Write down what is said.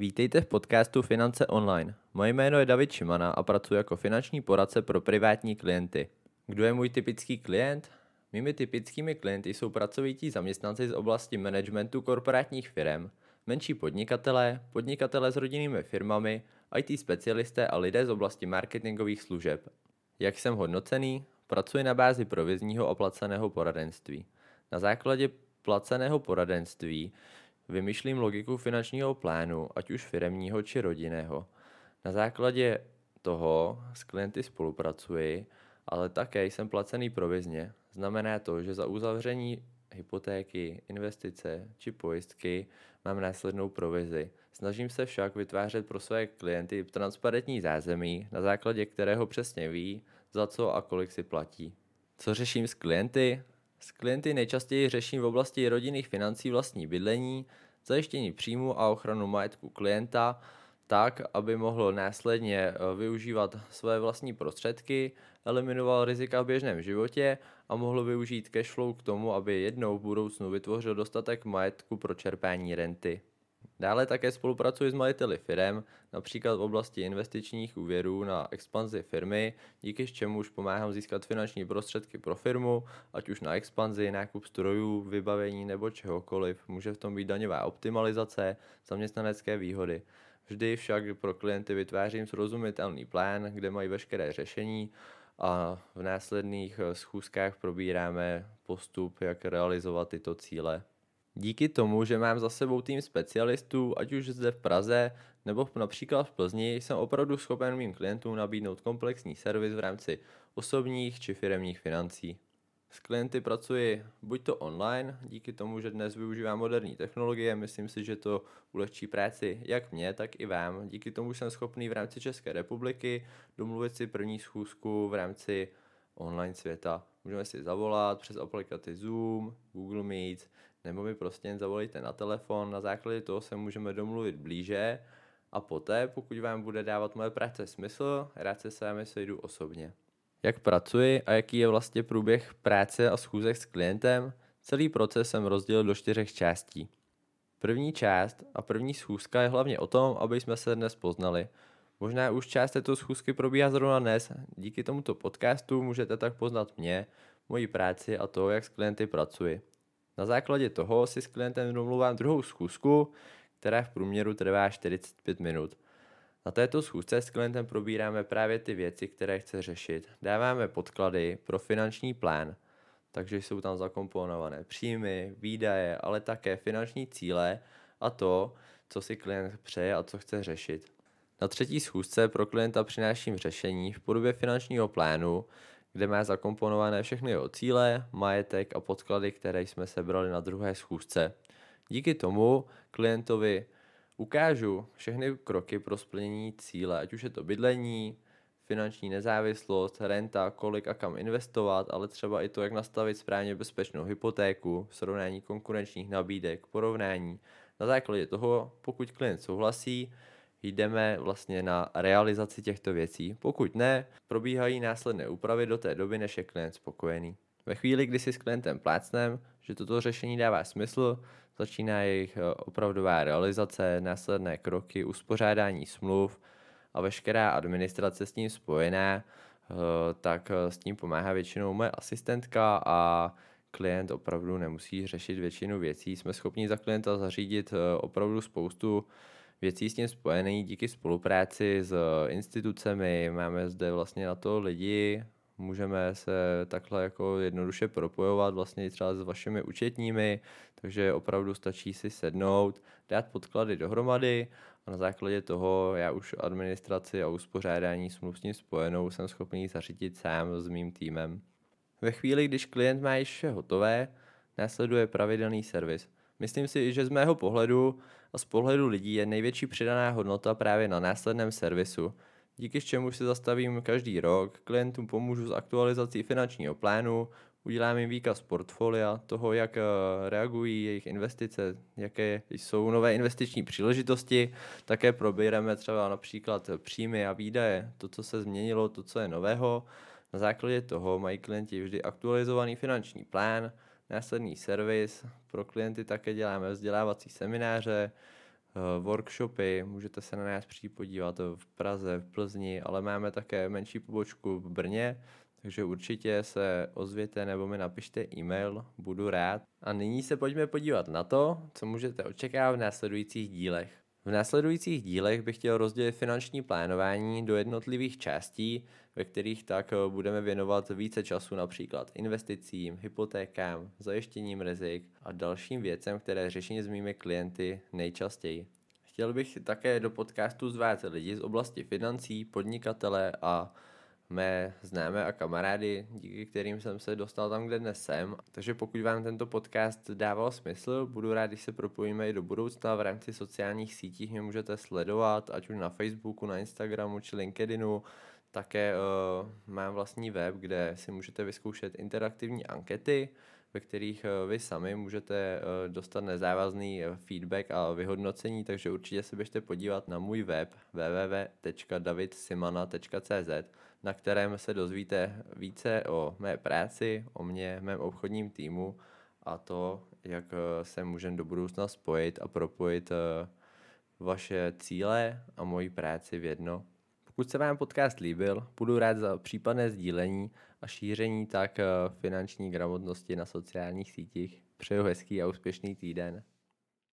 Vítejte v podcastu Finance online. Moje jméno je David Šimana a pracuji jako finanční poradce pro privátní klienty. Kdo je můj typický klient? Mými typickými klienty jsou pracovití zaměstnanci z oblasti managementu korporátních firm, menší podnikatelé, podnikatelé s rodinnými firmami, IT specialisté a lidé z oblasti marketingových služeb. Jak jsem hodnocený? Pracuji na bázi provizního a placeného poradenství. Na základě placeného poradenství vymýšlím logiku finančního plánu, ať už firemního či rodinného. Na základě toho s klienty spolupracuji, ale také jsem placený provizně. Znamená to, že za uzavření hypotéky, investice či pojistky mám následnou provizi. Snažím se však vytvářet pro své klienty transparentní zázemí, na základě kterého přesně ví, za co a kolik si platí. Co řeším s klienty? S klienty nejčastěji řeším v oblasti rodinných financí vlastní bydlení, zajištění příjmu a ochranu majetku klienta, tak, aby mohl následně eh, využívat své vlastní prostředky, eliminoval rizika v běžném životě a mohl využít cashflow k tomu, aby jednou v budoucnu vytvořil dostatek majetku pro čerpání renty. Dále také spolupracuji s majiteli firm, například v oblasti investičních úvěrů na expanzi firmy, díky čemuž pomáhám získat finanční prostředky pro firmu, ať už na expanzi, nákup strojů, vybavení nebo čehokoliv. Může v tom být daňová optimalizace, zaměstnanecké výhody. Vždy však pro klienty vytvářím srozumitelný plán, kde mají veškeré řešení a v následných schůzkách probíráme postup, jak realizovat tyto cíle. Díky tomu, že mám za sebou tým specialistů, ať už zde v Praze nebo například v Plzni, jsem opravdu schopen mým klientům nabídnout komplexní servis v rámci osobních či firemních financí. S klienty pracuji buď to online, díky tomu, že dnes využívám moderní technologie, myslím si, že to ulehčí práci jak mě, tak i vám. Díky tomu jsem schopný v rámci České republiky domluvit si první schůzku v rámci online světa. Můžeme si zavolat přes aplikaci Zoom, Google Meet, nebo mi prostě jen zavolejte na telefon, na základě toho se můžeme domluvit blíže a poté, pokud vám bude dávat moje práce smysl, rád se s vámi sejdu osobně. Jak pracuji a jaký je vlastně průběh práce a schůzek s klientem, celý proces jsem rozdělil do čtyřech částí. První část a první schůzka je hlavně o tom, aby jsme se dnes poznali. Možná už část této schůzky probíhá zrovna dnes. Díky tomuto podcastu můžete tak poznat mě, moji práci a to, jak s klienty pracuji. Na základě toho si s klientem domluvám druhou schůzku, která v průměru trvá 45 minut. Na této schůzce s klientem probíráme právě ty věci, které chce řešit. Dáváme podklady pro finanční plán, takže jsou tam zakomponované příjmy, výdaje, ale také finanční cíle a to, co si klient přeje a co chce řešit. Na třetí schůzce pro klienta přináším řešení v podobě finančního plánu, kde má zakomponované všechny jeho cíle, majetek a podklady, které jsme sebrali na druhé schůzce. Díky tomu klientovi ukážu všechny kroky pro splnění cíle, ať už je to bydlení, finanční nezávislost, renta, kolik a kam investovat, ale třeba i to, jak nastavit správně bezpečnou hypotéku, srovnání konkurenčních nabídek, porovnání. Na základě toho, pokud klient souhlasí, jdeme vlastně na realizaci těchto věcí. Pokud ne, probíhají následné úpravy do té doby, než je klient spokojený. Ve chvíli, kdy si s klientem plácnem, že toto řešení dává smysl, začíná jejich eh, opravdová realizace, následné kroky, uspořádání smluv a veškerá administrace s tím spojená, eh, tak eh, s tím pomáhá většinou moje asistentka a klient opravdu nemusí řešit většinu věcí. Jsme schopni za klienta zařídit opravdu spoustu věcí s tím spojený díky spolupráci s institucemi. Máme zde vlastně na to lidi, můžeme se takhle jako jednoduše propojovat vlastně třeba s vašimi účetními, takže opravdu stačí si sednout, dát podklady dohromady a na základě toho já už administraci a uspořádání smluv s tím spojenou jsem schopný zařídit sám s mým týmem. Ve chvíli, když klient má již vše hotové, následuje pravidelný servis. Myslím si, že z mého pohledu a z pohledu lidí je největší přidaná hodnota právě na následném servisu, díky čemu si zastavím každý rok, klientům pomůžu s aktualizací finančního plánu, udělám jim výkaz portfolia, toho, jak eh, reagují jejich investice, jaké jsou nové investiční příležitosti, také probíráme třeba například příjmy a výdaje, to, co se změnilo, to, co je nového. Na základě toho mají klienti vždy aktualizovaný finanční plán, následný servis. Pro klienty také děláme vzdělávací semináře, workshopy, můžete se na nás přijít podívat v Praze, v Plzni, ale máme také menší pobočku v Brně, takže určitě se ozvěte nebo mi napište e-mail, budu rád. A nyní se pojďme podívat na to, co můžete očekávat v následujících dílech. V následujících dílech bych chtěl rozdělit finanční plánování do jednotlivých částí, ve kterých tak eh, budeme věnovat více času například investicím, hypotékám, zajištěním rizik a dalším věcem, které řeším s mými klienty nejčastěji. Chtěl bych také do podcastu zvát lidi z oblasti financí, podnikatele a mé známé a kamarády, díky kterým jsem se dostal tam, kde dnes jsem. Takže pokud vám tento podcast dával smysl, budu rád, když se propojíme i do budoucna v rámci sociálních sítích. Mě můžete sledovat, ať už na Facebooku, na Instagramu či LinkedInu. Také uh, mám vlastní web, kde si můžete vyzkoušet interaktivní ankety, ve kterých uh, vy sami můžete uh, dostat nezávazný feedback a vyhodnocení, takže určitě se běžte podívat na můj web www.davidsimana.cz na kterém se dozvíte více o mé práci, o mě, mém obchodním týmu a to, jak eh, se můžeme do budoucna spojit a propojit eh, vaše cíle a moji práci v jedno. Pokud se vám podcast líbil, budu rád za případné sdílení a šíření tak eh, finanční gramotnosti na sociálních sítích. Přeju hezký a úspěšný týden.